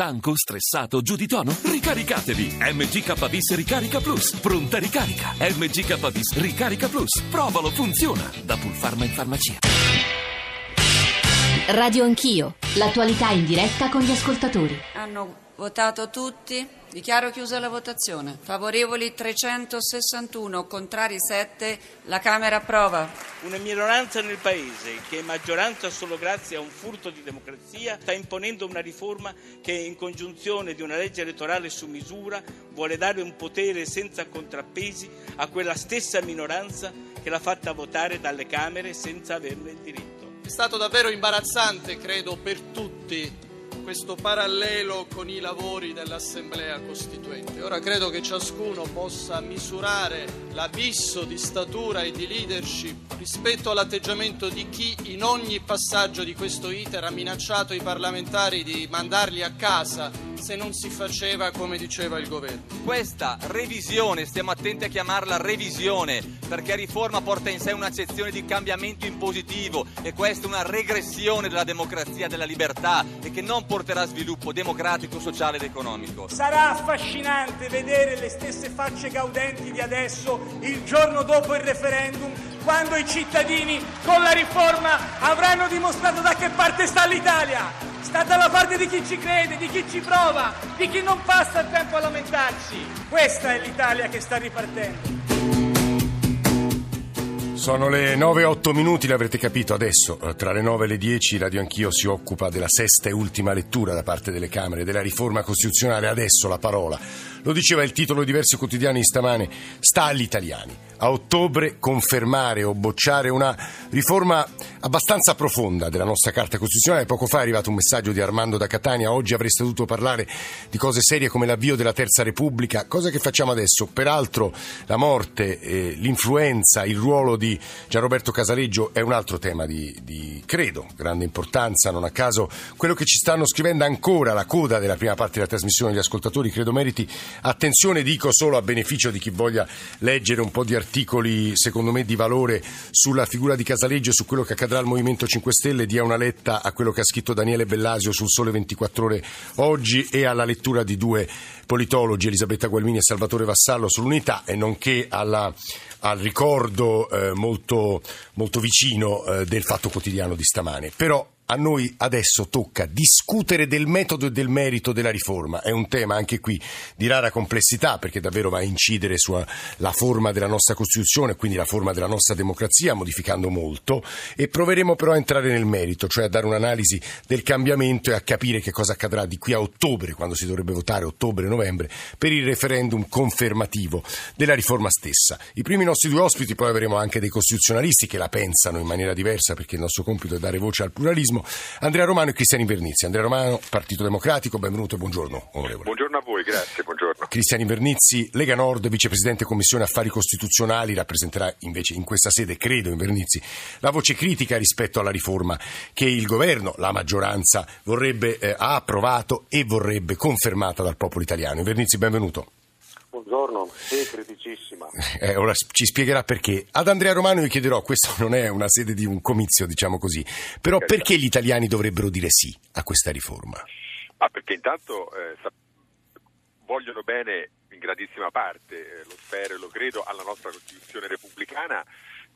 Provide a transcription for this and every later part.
Stanco, stressato, giù di tono? Ricaricatevi! MGK Bis Ricarica Plus. Pronta ricarica. MGK Bis Ricarica Plus. Provalo, funziona. Da Pulpharma in farmacia. Radio Anch'io, l'attualità in diretta con gli ascoltatori. Hanno votato tutti? Dichiaro chiusa la votazione. Favorevoli 361, contrari 7. La Camera approva. Una minoranza nel Paese, che è maggioranza solo grazie a un furto di democrazia, sta imponendo una riforma che, in congiunzione di una legge elettorale su misura, vuole dare un potere senza contrappesi a quella stessa minoranza che l'ha fatta votare dalle Camere senza averne il diritto. È stato davvero imbarazzante, credo, per tutti questo parallelo con i lavori dell'Assemblea Costituente. Ora credo che ciascuno possa misurare l'abisso di statura e di leadership rispetto all'atteggiamento di chi in ogni passaggio di questo iter ha minacciato i parlamentari di mandarli a casa se non si faceva come diceva il governo. Questa revisione, stiamo attenti a chiamarla revisione, perché riforma porta in sé un'accezione di cambiamento in positivo e questa è una regressione della democrazia, della libertà e che non porterà sviluppo democratico, sociale ed economico. Sarà affascinante vedere le stesse facce gaudenti di adesso il giorno dopo il referendum, quando i cittadini con la riforma avranno dimostrato da che parte sta l'Italia sta dalla parte di chi ci crede, di chi ci prova, di chi non passa il tempo a lamentarsi. Questa è l'Italia che sta ripartendo. Sono le 9-8 minuti, l'avrete capito adesso. Tra le 9 e le 10 Radio Anch'io si occupa della sesta e ultima lettura da parte delle Camere della riforma costituzionale. Adesso la parola. Lo diceva il titolo di diversi quotidiani stamane. Sta agli italiani. A ottobre confermare o bocciare una riforma abbastanza profonda della nostra Carta Costituzionale. Poco fa è arrivato un messaggio di Armando da Catania. Oggi avreste dovuto parlare di cose serie come l'avvio della Terza Repubblica, cosa che facciamo adesso. Peraltro la morte, eh, l'influenza, il ruolo di Gianroberto Casaleggio è un altro tema di, di, credo, grande importanza. Non a caso quello che ci stanno scrivendo ancora la coda della prima parte della trasmissione, gli ascoltatori, credo meriti attenzione, dico solo a beneficio di chi voglia leggere un po' di articoli, secondo me, di valore sulla figura di Casaleggio e su quello che accadrà al Movimento 5 Stelle. Dia una letta a quello che ha scritto Daniele Bellasio sul Sole 24 Ore oggi e alla lettura di due politologi, Elisabetta Gualmini e Salvatore Vassallo, sull'unità e nonché alla al ricordo eh, molto, molto vicino eh, del fatto quotidiano di stamane. Però a noi adesso tocca discutere del metodo e del merito della riforma. È un tema anche qui di rara complessità perché davvero va a incidere sulla forma della nostra Costituzione, quindi la forma della nostra democrazia, modificando molto e proveremo però a entrare nel merito, cioè a dare un'analisi del cambiamento e a capire che cosa accadrà di qui a ottobre, quando si dovrebbe votare ottobre-novembre, per il referendum confermativo della riforma stessa. I primi nostri due ospiti, poi avremo anche dei costituzionalisti che la pensano in maniera diversa perché il nostro compito è dare voce al pluralismo Andrea Romano e Cristiani Invernizzi. Andrea Romano, Partito Democratico, benvenuto e buongiorno, onorevole. Buongiorno a voi, grazie, buongiorno. Cristiani Invernizzi, Lega Nord, vicepresidente Commissione Affari Costituzionali, rappresenterà invece in questa sede, credo, Invernizzi, la voce critica rispetto alla riforma che il governo, la maggioranza, vorrebbe, eh, ha approvato e vorrebbe confermata dal popolo italiano. Invernizzi, benvenuto. Buongiorno, sì, criticissima. Eh, ora ci spiegherà perché. Ad Andrea Romano io chiederò, questa non è una sede di un comizio, diciamo così, però perché gli italiani dovrebbero dire sì a questa riforma? Ah, perché intanto eh, vogliono bene in grandissima parte, eh, lo spero e lo credo, alla nostra Costituzione repubblicana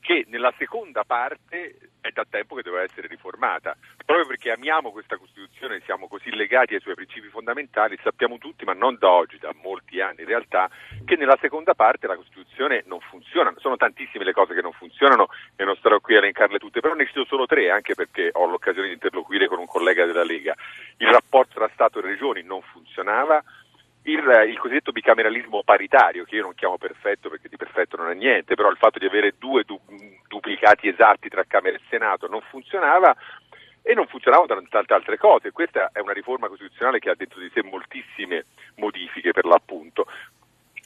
che nella seconda parte è da tempo che doveva essere riformata. Proprio perché amiamo questa Costituzione, siamo così legati ai suoi principi fondamentali, sappiamo tutti, ma non da oggi, da molti anni in realtà, che nella seconda parte la Costituzione non funziona. Sono tantissime le cose che non funzionano e non starò qui a elencarle tutte, però ne cito solo tre, anche perché ho l'occasione di interloquire con un collega della Lega. Il rapporto tra Stato e Regioni non funzionava, il, il, cosiddetto bicameralismo paritario, che io non chiamo perfetto perché di perfetto non è niente, però il fatto di avere due du, duplicati esatti tra Camera e Senato non funzionava e non funzionavano tante altre cose. Questa è una riforma costituzionale che ha dentro di sé moltissime modifiche per l'appunto.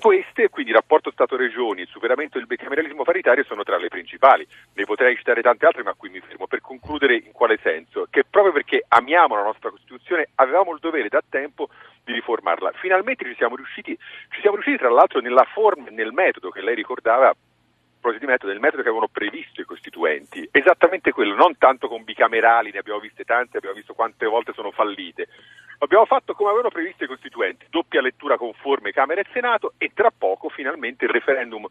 Queste, quindi il rapporto Stato-Regioni il superamento del bicameralismo paritario sono tra le principali. Ne potrei citare tante altre, ma qui mi fermo per concludere in quale senso? Che proprio perché amiamo la nostra Costituzione avevamo il dovere da tempo di riformarla. Finalmente ci siamo riusciti, ci siamo riusciti tra l'altro nella forma nel metodo che lei ricordava proposito metodo che avevano previsto i costituenti, esattamente quello, non tanto con bicamerali, ne abbiamo viste tante, abbiamo visto quante volte sono fallite, Abbiamo fatto come avevano previsto i costituenti, doppia lettura conforme Camera e Senato e tra poco finalmente il referendum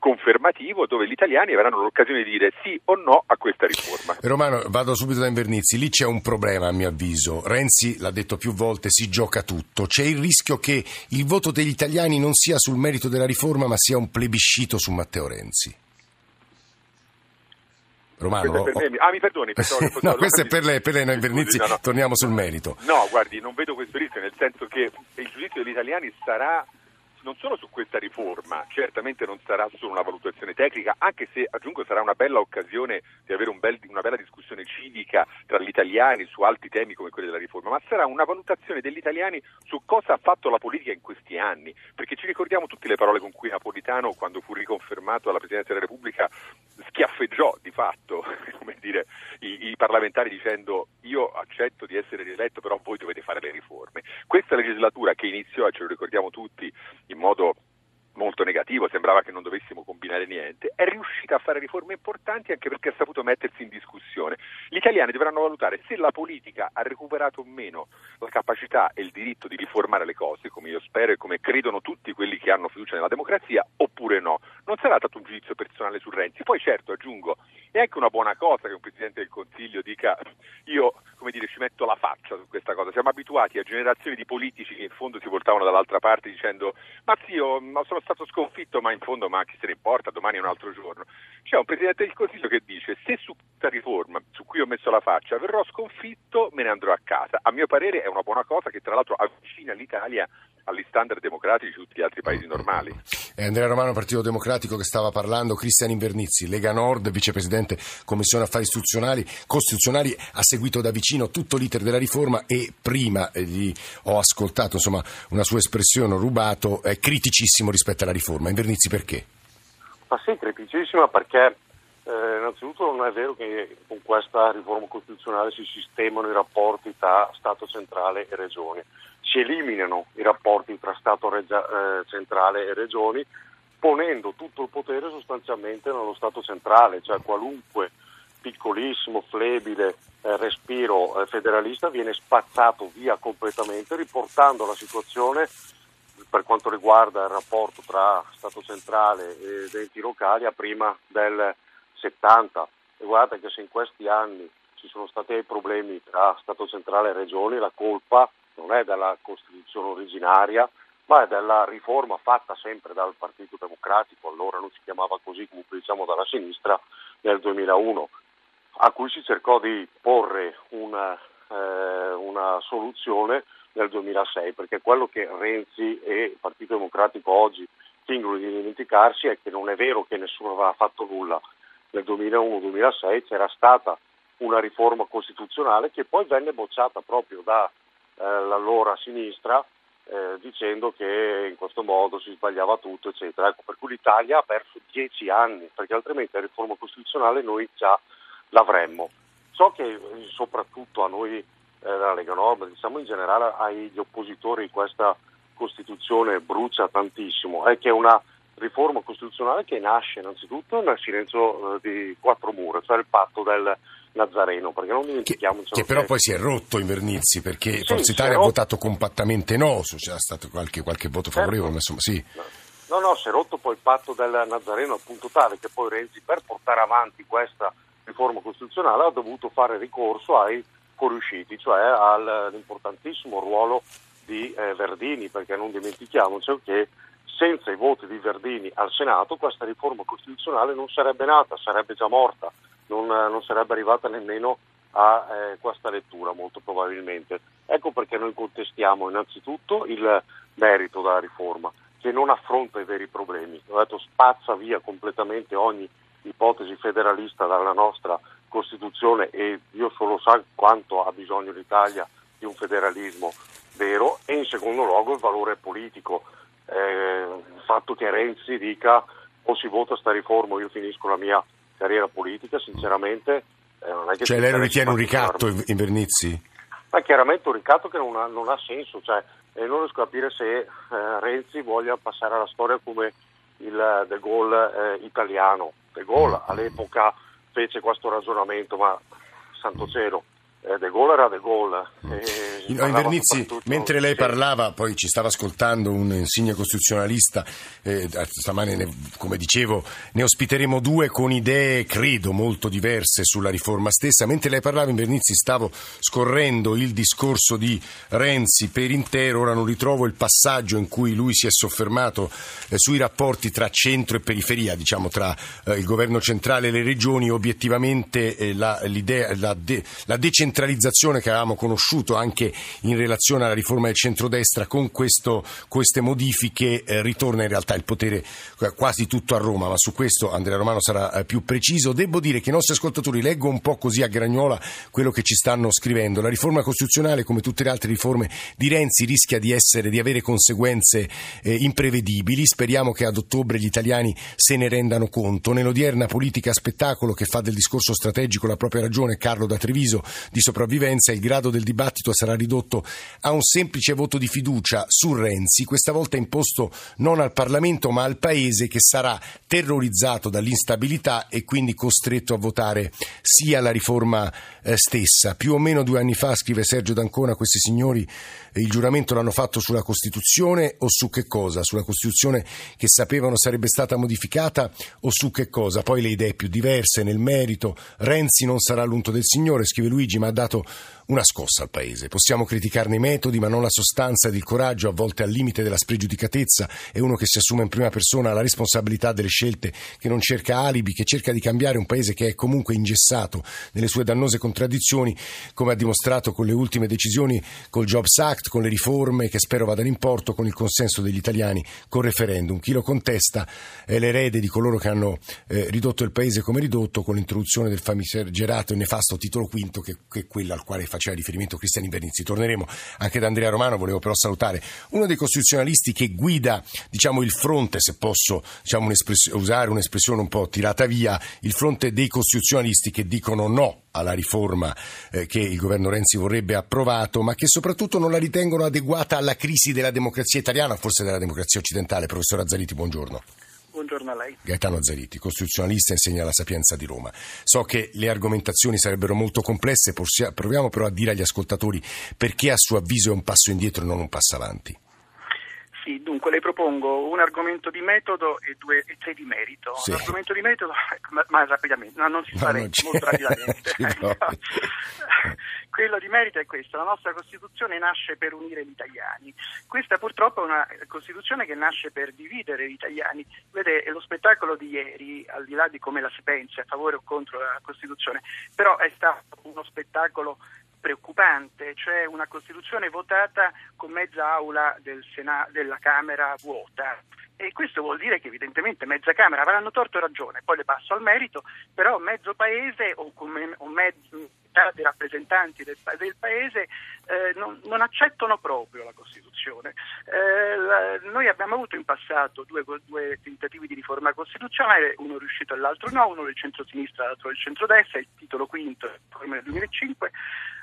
confermativo dove gli italiani avranno l'occasione di dire sì o no a questa riforma. Romano, vado subito da Invernizzi, lì c'è un problema a mio avviso. Renzi l'ha detto più volte, si gioca tutto. C'è il rischio che il voto degli italiani non sia sul merito della riforma ma sia un plebiscito su Matteo Renzi. Romano, per me. Ah, mi perdoni. no, questo è per lei, per lei, noi Invernizzi no, no. torniamo sul merito. No, guardi, non vedo questo rischio, nel senso che il giudizio degli italiani sarà non solo su questa riforma, certamente non sarà solo una valutazione tecnica, anche se aggiungo sarà una bella occasione di avere un bel, una bella discussione civica tra gli italiani su altri temi come quelli della riforma, ma sarà una valutazione degli italiani su cosa ha fatto la politica in questi anni, perché ci ricordiamo tutte le parole con cui Napolitano, quando fu riconfermato alla Presidenza della Repubblica, schiaffeggiò di fatto dire, i, i parlamentari dicendo io accetto di essere rieletto, però voi dovete fare le riforme. Questa legislatura che iniziò, e ce lo ricordiamo tutti, in modo molto negativo, sembrava che non dovessimo combinare niente, è riuscita a fare riforme importanti anche perché ha saputo mettersi in discussione. Gli italiani dovranno valutare se la politica ha recuperato o meno la capacità e il diritto di riformare le cose, come io spero e come credono tutti quelli che hanno fiducia nella democrazia, oppure no. Non sarà stato un giudizio personale su Renzi. Poi certo, aggiungo, è anche una buona cosa che un Presidente del Consiglio dica io come dire, ci metto la faccia su questa cosa. Siamo abituati a generazioni di politici che in fondo si portavano dall'altra parte dicendo ma sì, io sono stato sconfitto, ma in fondo ma chi se ne importa, domani è un altro giorno. C'è un Presidente del Consiglio che dice se su questa riforma su cui ho messo la faccia verrò sconfitto me ne andrò a casa. A mio parere è una buona cosa che tra l'altro avvicina l'Italia agli standard democratici di tutti gli altri paesi normali. È Andrea Romano, Partito Democratico, che stava parlando, Cristian Invernizzi, Lega Nord, vicepresidente Commissione Affari Istituzionali, Costituzionali, ha seguito da vicino tutto l'iter della riforma e prima eh, gli ho ascoltato insomma, una sua espressione, ho rubato, è criticissimo rispetto alla riforma. Invernizzi perché? Ma sì, criticissima perché eh, innanzitutto non è vero che con questa riforma costituzionale si sistemano i rapporti tra Stato centrale e regioni si eliminano i rapporti tra Stato regia, eh, centrale e regioni, ponendo tutto il potere sostanzialmente nello Stato centrale, cioè qualunque piccolissimo, flebile eh, respiro eh, federalista viene spazzato via completamente, riportando la situazione per quanto riguarda il rapporto tra Stato centrale ed enti locali a prima del 70. E guardate che se in questi anni ci sono stati problemi tra Stato centrale e regioni, la colpa non è della Costituzione originaria, ma è della riforma fatta sempre dal Partito Democratico, allora non si chiamava così, comunque diciamo dalla sinistra, nel 2001, a cui si cercò di porre una, eh, una soluzione nel 2006, perché quello che Renzi e il Partito Democratico oggi fingono di dimenticarsi è che non è vero che nessuno aveva fatto nulla. Nel 2001-2006 c'era stata una riforma costituzionale che poi venne bocciata proprio da l'allora sinistra eh, dicendo che in questo modo si sbagliava tutto, eccetera. Ecco, per cui l'Italia ha perso dieci anni, perché altrimenti la riforma costituzionale noi già l'avremmo. So che soprattutto a noi eh, della Lega Nord, diciamo in generale agli oppositori questa Costituzione brucia tantissimo, è che è una riforma costituzionale che nasce innanzitutto nel silenzio eh, di quattro mura, cioè il patto del Nazareno, perché non dimentichiamoci che, che però poi si è rotto in Vernizzi perché sì, Forza Italia ha votato compattamente no, c'era stato qualche, qualche voto certo. favorevole, ma insomma sì. No, no, si è rotto poi il patto del Nazareno appunto tale che poi Renzi per portare avanti questa riforma costituzionale ha dovuto fare ricorso ai fuoriusciti, cioè all'importantissimo ruolo di eh, Verdini, perché non dimentichiamoci che senza i voti di Verdini al Senato questa riforma costituzionale non sarebbe nata, sarebbe già morta non, non sarebbe arrivata nemmeno a eh, questa lettura molto probabilmente. Ecco perché noi contestiamo innanzitutto il merito della riforma, che non affronta i veri problemi, detto spazza via completamente ogni ipotesi federalista dalla nostra Costituzione e Dio solo sa quanto ha bisogno l'Italia di un federalismo vero e in secondo luogo il valore politico, eh, il fatto che Renzi dica o si vota sta riforma o io finisco la mia carriera politica, sinceramente... Eh, non è che cioè lei lo ritiene un ricatto in Vernizzi? Ma chiaramente un ricatto che non ha, non ha senso, cioè, eh, non riesco a capire se eh, Renzi voglia passare alla storia come il De Gaulle eh, italiano. De Gaulle mm. all'epoca fece questo ragionamento, ma santo cielo, eh, De Gaulle era De Gaulle, mm. No, Invernizzi, soprattutto- mentre lei parlava, poi ci stava ascoltando un insigne costituzionalista, eh, stamane, ne- come dicevo, ne ospiteremo due con idee, credo, molto diverse sulla riforma stessa. Mentre lei parlava, Invernizzi, stavo scorrendo il discorso di Renzi per intero, ora non ritrovo il passaggio in cui lui si è soffermato eh, sui rapporti tra centro e periferia, diciamo tra eh, il governo centrale e le regioni, obiettivamente eh, la, l'idea, la, de- la decentralizzazione che avevamo conosciuto anche in relazione alla riforma del centrodestra con questo, queste modifiche eh, ritorna in realtà il potere eh, quasi tutto a Roma, ma su questo Andrea Romano sarà eh, più preciso. Devo dire che i nostri ascoltatori leggo un po' così a gragnola quello che ci stanno scrivendo. La riforma costituzionale, come tutte le altre riforme di Renzi, rischia di essere, di avere conseguenze eh, imprevedibili. Speriamo che ad ottobre gli italiani se ne rendano conto. Nell'odierna politica spettacolo che fa del discorso strategico la propria ragione Carlo da Treviso di sopravvivenza, il grado del dibattito sarà ridotto a un semplice voto di fiducia su Renzi, questa volta imposto non al Parlamento ma al Paese che sarà terrorizzato dall'instabilità e quindi costretto a votare sia la riforma eh, stessa. Più o meno due anni fa, scrive Sergio D'Ancona, questi signori il giuramento l'hanno fatto sulla Costituzione o su che cosa? Sulla Costituzione che sapevano sarebbe stata modificata o su che cosa? Poi le idee più diverse nel merito. Renzi non sarà l'unto del Signore, scrive Luigi, ma ha dato una scossa al Paese. Possiamo criticarne i metodi, ma non la sostanza ed il coraggio, a volte al limite della spregiudicatezza. È uno che si assume in prima persona la responsabilità delle scelte, che non cerca alibi, che cerca di cambiare un Paese che è comunque ingessato nelle sue dannose contraddizioni, come ha dimostrato con le ultime decisioni, col Jobs Act, con le riforme che spero vadano in porto, con il consenso degli italiani, col referendum. Chi lo contesta è l'erede di coloro che hanno eh, ridotto il Paese come ridotto, con l'introduzione del famigerato e nefasto titolo quinto, che, che è quello al quale faceva riferimento Cristian Invernizzi. Torneremo anche da Andrea Romano, volevo però salutare uno dei costituzionalisti che guida diciamo, il fronte, se posso diciamo, un'espress- usare un'espressione un po' tirata via, il fronte dei costituzionalisti che dicono no alla riforma eh, che il governo Renzi vorrebbe approvato, ma che soprattutto non la ritengono adeguata alla crisi della democrazia italiana, forse della democrazia occidentale. Professor Azzariti, buongiorno. Buongiorno a lei. Gaetano Azzariti, costituzionalista, insegna alla Sapienza di Roma. So che le argomentazioni sarebbero molto complesse, proviamo però a dire agli ascoltatori perché a suo avviso è un passo indietro e non un passo avanti. Sì, dunque le propongo un argomento di metodo e, due, e tre di merito. Sì. L'argomento di metodo, ma, ma rapidamente, no, non si fa molto rapidamente. Quello di merito è questo, la nostra Costituzione nasce per unire gli italiani. Questa purtroppo è una Costituzione che nasce per dividere gli italiani. Vede, lo spettacolo di ieri, al di là di come la si pensi, a favore o contro la Costituzione, però è stato uno spettacolo preoccupante, cioè una Costituzione votata con mezza aula del Sena- della Camera vuota. E questo vuol dire che evidentemente mezza Camera avranno torto e ragione, poi le passo al merito, però mezzo Paese o, come, o metà dei rappresentanti del, del Paese eh, non, non accettano proprio la Costituzione. Eh, la- noi abbiamo avuto in passato due, due tentativi di riforma costituzionale, uno riuscito e l'altro no, uno del centro-sinistra l'altro del centro-destra, il titolo quinto, riforma del 2005,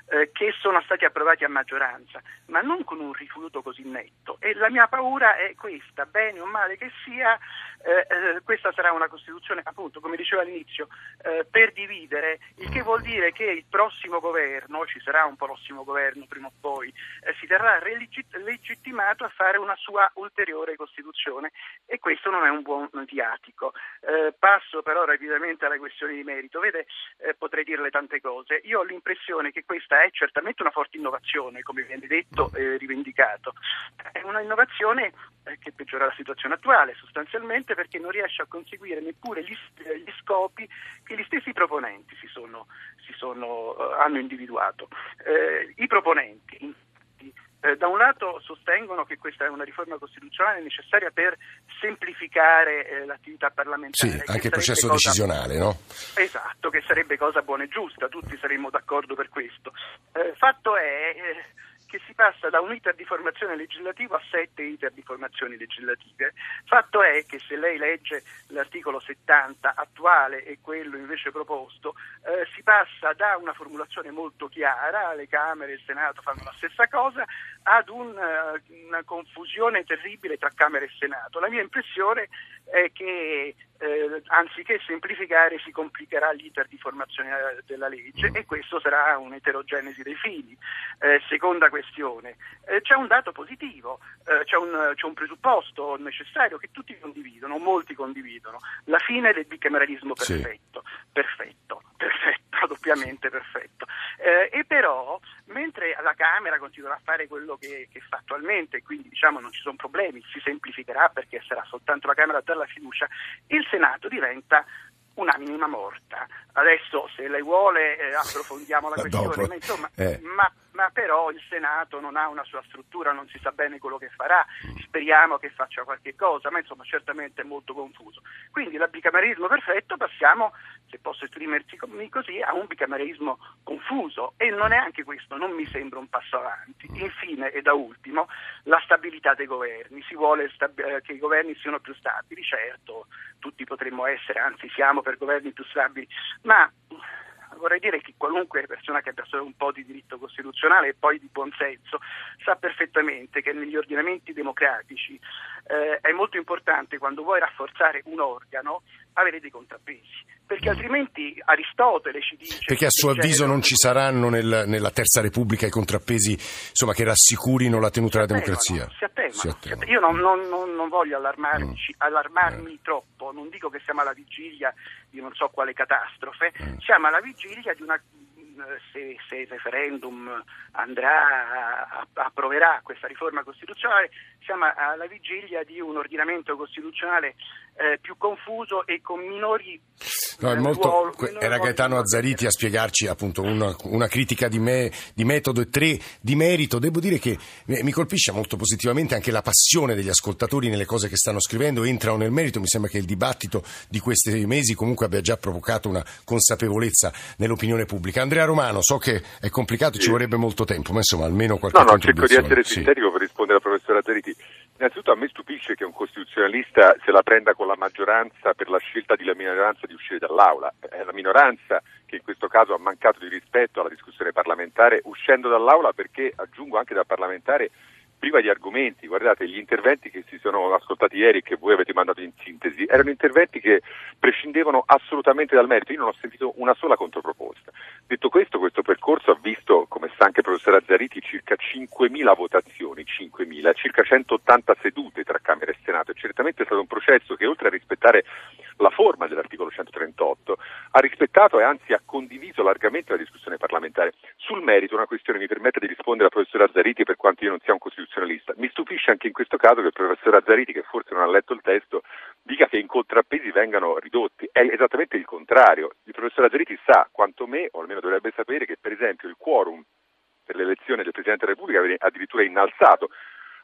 eh, che sono stati approvati a maggioranza, ma non con un rifiuto così netto. E la mia paura è questa, bene o male che sia, eh, eh, questa sarà una Costituzione, appunto, come dicevo all'inizio, eh, per dividere, il che vuol dire che il prossimo governo, ci sarà un prossimo governo prima o poi, eh, si terrà legittimato a fare una sua ulteriore Costituzione e questo non è un buon viatico. Eh, passo però rapidamente alla questione di merito. Vede, eh, potrei dirle tante cose. Io ho l'impressione che questa è certamente una forte innovazione, come viene detto e rivendicato. È una innovazione eh, che peggiora la situazione attuale, sostanzialmente perché non riesce a conseguire neppure gli, gli scopi che gli stessi proponenti si sono, si sono, eh, hanno individuato. Eh, I proponenti, eh, da un lato sostengono che questa è una riforma costituzionale necessaria per semplificare eh, l'attività parlamentare. Sì, che anche il processo cosa- decisionale, no? Esatto, che sarebbe cosa buona e giusta, tutti saremmo d'accordo per questo. Eh, fatto è eh, che si passa da un iter di formazione legislativo a sette iter di formazioni legislative. Fatto è che se lei legge l'articolo 70 attuale e quello invece proposto, eh, si passa da una formulazione molto chiara, le Camere e il Senato fanno la stessa cosa, ad un, uh, una confusione terribile tra Camera e Senato. La mia impressione è che eh, anziché semplificare si complicherà l'iter di formazione eh, della legge e questo sarà un'eterogenesi dei fini. Eh, seconda questione, eh, c'è un dato positivo, eh, c'è un, c'è, un, presupposto necessario che tutti condividono, molti condividono, la fine del bicameralismo perfetto, sì. perfetto, perfetto, doppiamente perfetto. Eh, e però, mentre la Camera continuerà a fare quello che, che fa attualmente, quindi diciamo non ci sono problemi, si semplificherà perché sarà soltanto la Camera a dare la fiducia, il Senato diventa una minima morta. Adesso, se lei vuole, eh, approfondiamo la questione, ma, insomma, eh. ma, ma, però il Senato non ha una sua struttura, non si sa bene quello che farà, speriamo che faccia qualche cosa, ma insomma certamente è molto confuso. Quindi dal bicameralismo perfetto passiamo, se posso esprimersi così, a un bicameralismo confuso e non è anche questo, non mi sembra un passo avanti. Infine e da ultimo, la stabilità dei governi, si vuole stab- eh, che i governi siano più stabili, certo, tutti potremmo essere, anzi siamo per governi più stabili, ma vorrei dire che qualunque persona che abbia solo un po' di diritto costituzionale e poi di buonsenso sa perfettamente che negli ordinamenti democratici eh, è molto importante quando vuoi rafforzare un organo avere dei contrappesi perché altrimenti Aristotele ci dice... Perché a suo avviso non ci saranno nel, nella Terza Repubblica i contrappesi insomma, che rassicurino la tenuta della democrazia? Si attenuano. Si attenuano. Io non, non, non voglio allarmarmi, mm. allarmarmi eh. troppo, non dico che siamo alla vigilia di non so quale catastrofe, mm. siamo alla vigilia di una se, se, il referendum andrà, approverà questa riforma costituzionale, siamo alla vigilia di un ordinamento costituzionale eh, più confuso e con minori No, molto, era Gaetano Azzariti a spiegarci appunto una, una critica di, me, di, metodo e tre di merito. Devo dire che mi colpisce molto positivamente anche la passione degli ascoltatori nelle cose che stanno scrivendo, entrano nel merito. Mi sembra che il dibattito di questi mesi comunque abbia già provocato una consapevolezza nell'opinione pubblica. Andrea Romano, so che è complicato, sì. ci vorrebbe molto tempo, ma insomma almeno qualche No, no, cerco di essere sintetico sì. per rispondere al professor Azzariti. Innanzitutto a me stupisce che un costituzionalista se la prenda con la maggioranza per la scelta della minoranza di uscire dall'Aula. È la minoranza che in questo caso ha mancato di rispetto alla discussione parlamentare uscendo dall'Aula perché, aggiungo anche da parlamentare, priva di argomenti. Guardate, gli interventi che si sono ascoltati ieri e che voi avete mandato in sintesi erano interventi che prescindevano assolutamente dal merito. Io non ho sentito una sola controproposta. Detto questo, questo percorso ha visto, come sa anche il professor Azzariti, circa 5.000 votazioni, 5.000, circa 180 sedute tra Camera e Senato. E certamente è stato un processo che, oltre a rispettare la forma dell'articolo 138, ha rispettato e anzi ha condiviso largamente la discussione parlamentare. Sul merito, una questione mi permette di rispondere al professor Azzariti per quanto io non sia un costituzionalista. Mi stupisce anche in questo caso che il professor Azzariti, che forse non ha letto il testo, dica che i contrappesi vengano ridotti. È esattamente il contrario. Il professor Azzariti sa, quanto me, o almeno dovrebbe sapere, che per esempio il quorum per l'elezione del Presidente della Repubblica viene addirittura innalzato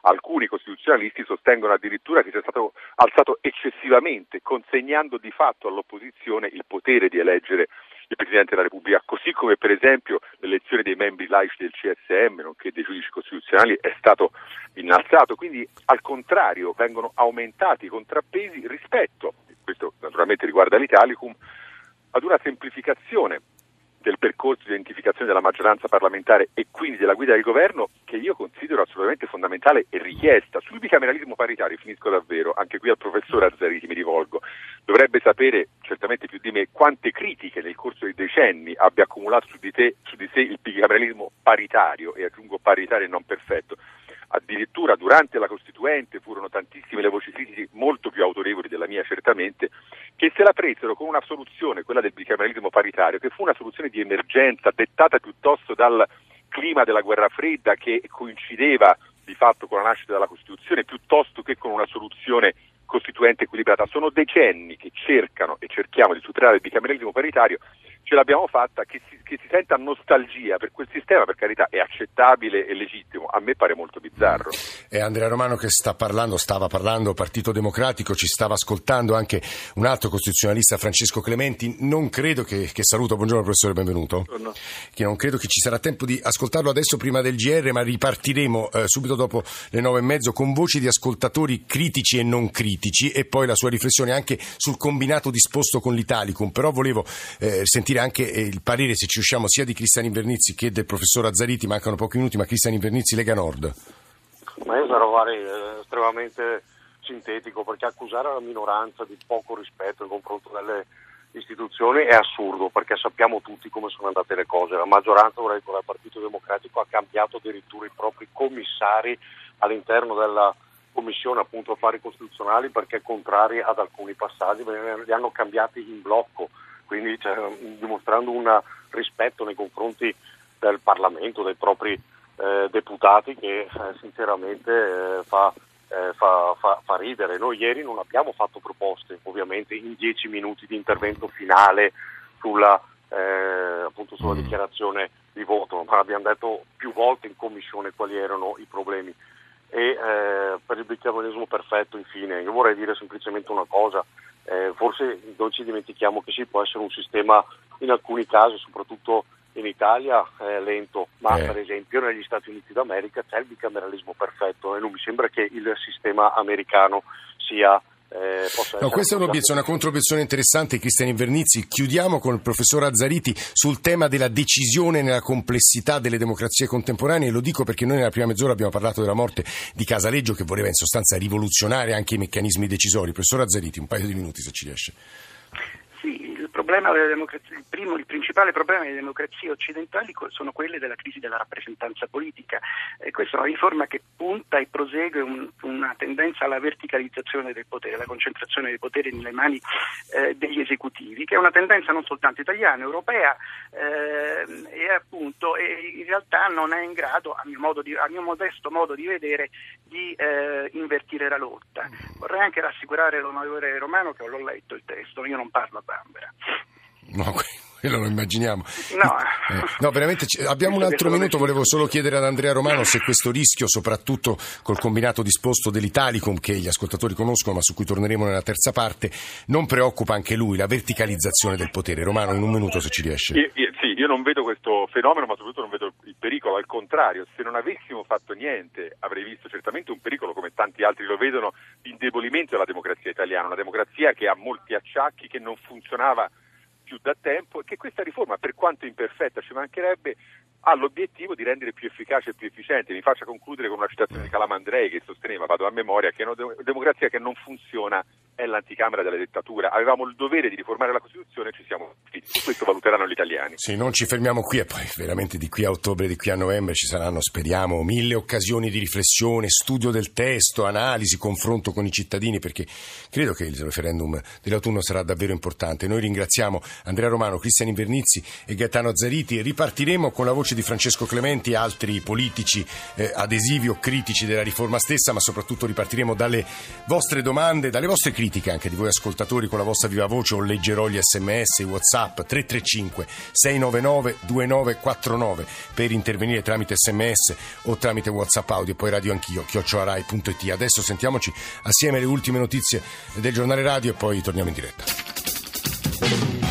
alcuni costituzionalisti sostengono addirittura che sia stato alzato eccessivamente, consegnando di fatto all'opposizione il potere di eleggere il Presidente della Repubblica, così come per esempio l'elezione dei membri laici del CSM, nonché dei giudici costituzionali, è stato innalzato. Quindi al contrario vengono aumentati i contrappesi rispetto, questo naturalmente riguarda l'Italicum, ad una semplificazione del percorso di identificazione della maggioranza parlamentare e quindi della guida del governo che io considero assolutamente fondamentale e richiesta. Sul bicameralismo paritario, finisco davvero, anche qui al professor Azzariti mi rivolgo, dovrebbe sapere certamente più di me quante critiche nel corso dei decenni abbia accumulato su di, te, su di sé il bicameralismo paritario e aggiungo paritario e non perfetto. Addirittura durante la Costituente furono tantissime le voci critiche, molto più autorevoli della mia certamente, che se la presero con una soluzione, quella del bicameralismo paritario, che fu una soluzione di emergenza dettata piuttosto dal clima della guerra fredda che coincideva di fatto con la nascita della Costituzione piuttosto che con una soluzione costituente equilibrata. Sono decenni che cercano e cerchiamo di superare il bicameralismo paritario ce l'abbiamo fatta, che si, che si, senta nostalgia per quel sistema, per carità, è accettabile e legittimo, a me pare molto bizzarro. È Andrea Romano che sta parlando, stava parlando Partito Democratico, ci stava ascoltando anche un altro costituzionalista, Francesco Clementi, non credo che, che saluto, buongiorno professore, benvenuto, Buongiorno. che non credo che ci sarà tempo di ascoltarlo adesso prima del GR, ma ripartiremo eh, subito dopo le nove e mezzo con voci di ascoltatori critici e non critici e poi la sua riflessione anche sul combinato disposto con l'Italicum, però volevo eh, sentire anche eh, il parere, se ci riusciamo, sia di Cristian Invernizzi che del professor Azzariti, mancano pochi minuti, ma Cristian Invernizzi, Lega Nord. Ma io sarò eh, estremamente sintetico perché accusare la minoranza di poco rispetto nei confronto delle istituzioni è assurdo perché sappiamo tutti come sono andate le cose. La maggioranza, vorrei ricordare, il Partito Democratico ha cambiato addirittura i propri commissari all'interno della Commissione appunto affari costituzionali perché contrari ad alcuni passaggi, li hanno cambiati in blocco, quindi cioè, dimostrando un rispetto nei confronti del Parlamento, dei propri eh, deputati che eh, sinceramente eh, fa eh, fa, fa, fa, ridere. Noi ieri non abbiamo fatto proposte, ovviamente, in dieci minuti di intervento finale sulla, eh, appunto sulla mm. dichiarazione di voto, ma abbiamo detto più volte in commissione quali erano i problemi. E eh, per il bicameralismo perfetto, infine, io vorrei dire semplicemente una cosa. Eh, forse non ci dimentichiamo che sì, può essere un sistema in alcuni casi, soprattutto in Italia è lento, ma eh. per esempio negli Stati Uniti d'America c'è il bicameralismo perfetto e non mi sembra che il sistema americano sia eh, no, questa è un'obiezione, una controobiezione interessante, Cristian Invernizzi. Chiudiamo con il professor Azzariti sul tema della decisione nella complessità delle democrazie contemporanee. Lo dico perché noi nella prima mezz'ora abbiamo parlato della morte di Casaleggio, che voleva in sostanza rivoluzionare anche i meccanismi decisori. Professor Azzariti, un paio di minuti se ci riesce il, primo, il principale problema delle democrazie occidentali sono quelle della crisi della rappresentanza politica. E questa è una riforma che punta e prosegue un, una tendenza alla verticalizzazione del potere, alla concentrazione dei poteri nelle mani eh, degli esecutivi, che è una tendenza non soltanto italiana, europea eh, e appunto e in realtà non è in grado, a mio, di, a mio modesto modo di vedere, di eh, invertire la lotta. Vorrei anche rassicurare l'onorevole Romano che l'ho letto il testo, io non parlo a Bambera. No, quello lo immaginiamo. No, eh, no veramente abbiamo un altro minuto, volevo solo chiedere ad Andrea Romano se questo rischio, soprattutto col combinato disposto dell'Italicum, che gli ascoltatori conoscono ma su cui torneremo nella terza parte, non preoccupa anche lui la verticalizzazione del potere. Romano, in un minuto se ci riesce. Io, io, sì, io non vedo questo fenomeno, ma soprattutto non vedo il pericolo, al contrario, se non avessimo fatto niente avrei visto certamente un pericolo, come tanti altri lo vedono, di indebolimento della democrazia italiana, una democrazia che ha molti acciacchi, che non funzionava più da tempo e che questa riforma, per quanto imperfetta, ci mancherebbe, ha l'obiettivo di rendere più efficace e più efficiente. Mi faccia concludere con una citazione di Calamandrei che sosteneva, vado a memoria, che una democrazia che non funziona è l'anticamera della dittatura. Avevamo il dovere di riformare la Costituzione e ci siamo riusciti. Questo valuteranno gli italiani. Sì, non ci fermiamo qui e poi veramente di qui a ottobre, di qui a novembre ci saranno, speriamo, mille occasioni di riflessione, studio del testo, analisi, confronto con i cittadini perché credo che il referendum dell'autunno sarà davvero importante. Noi ringraziamo Andrea Romano, Cristian Invernizzi e Gaetano Zariti. Ripartiremo con la voce di Francesco Clementi e altri politici eh, adesivi o critici della riforma stessa, ma soprattutto ripartiremo dalle vostre domande, dalle vostre critiche critiche anche di voi ascoltatori con la vostra viva voce o leggerò gli sms, i whatsapp 335 699 2949 per intervenire tramite sms o tramite whatsapp audio poi radio anch'io chioccioarai.it adesso sentiamoci assieme le ultime notizie del giornale radio e poi torniamo in diretta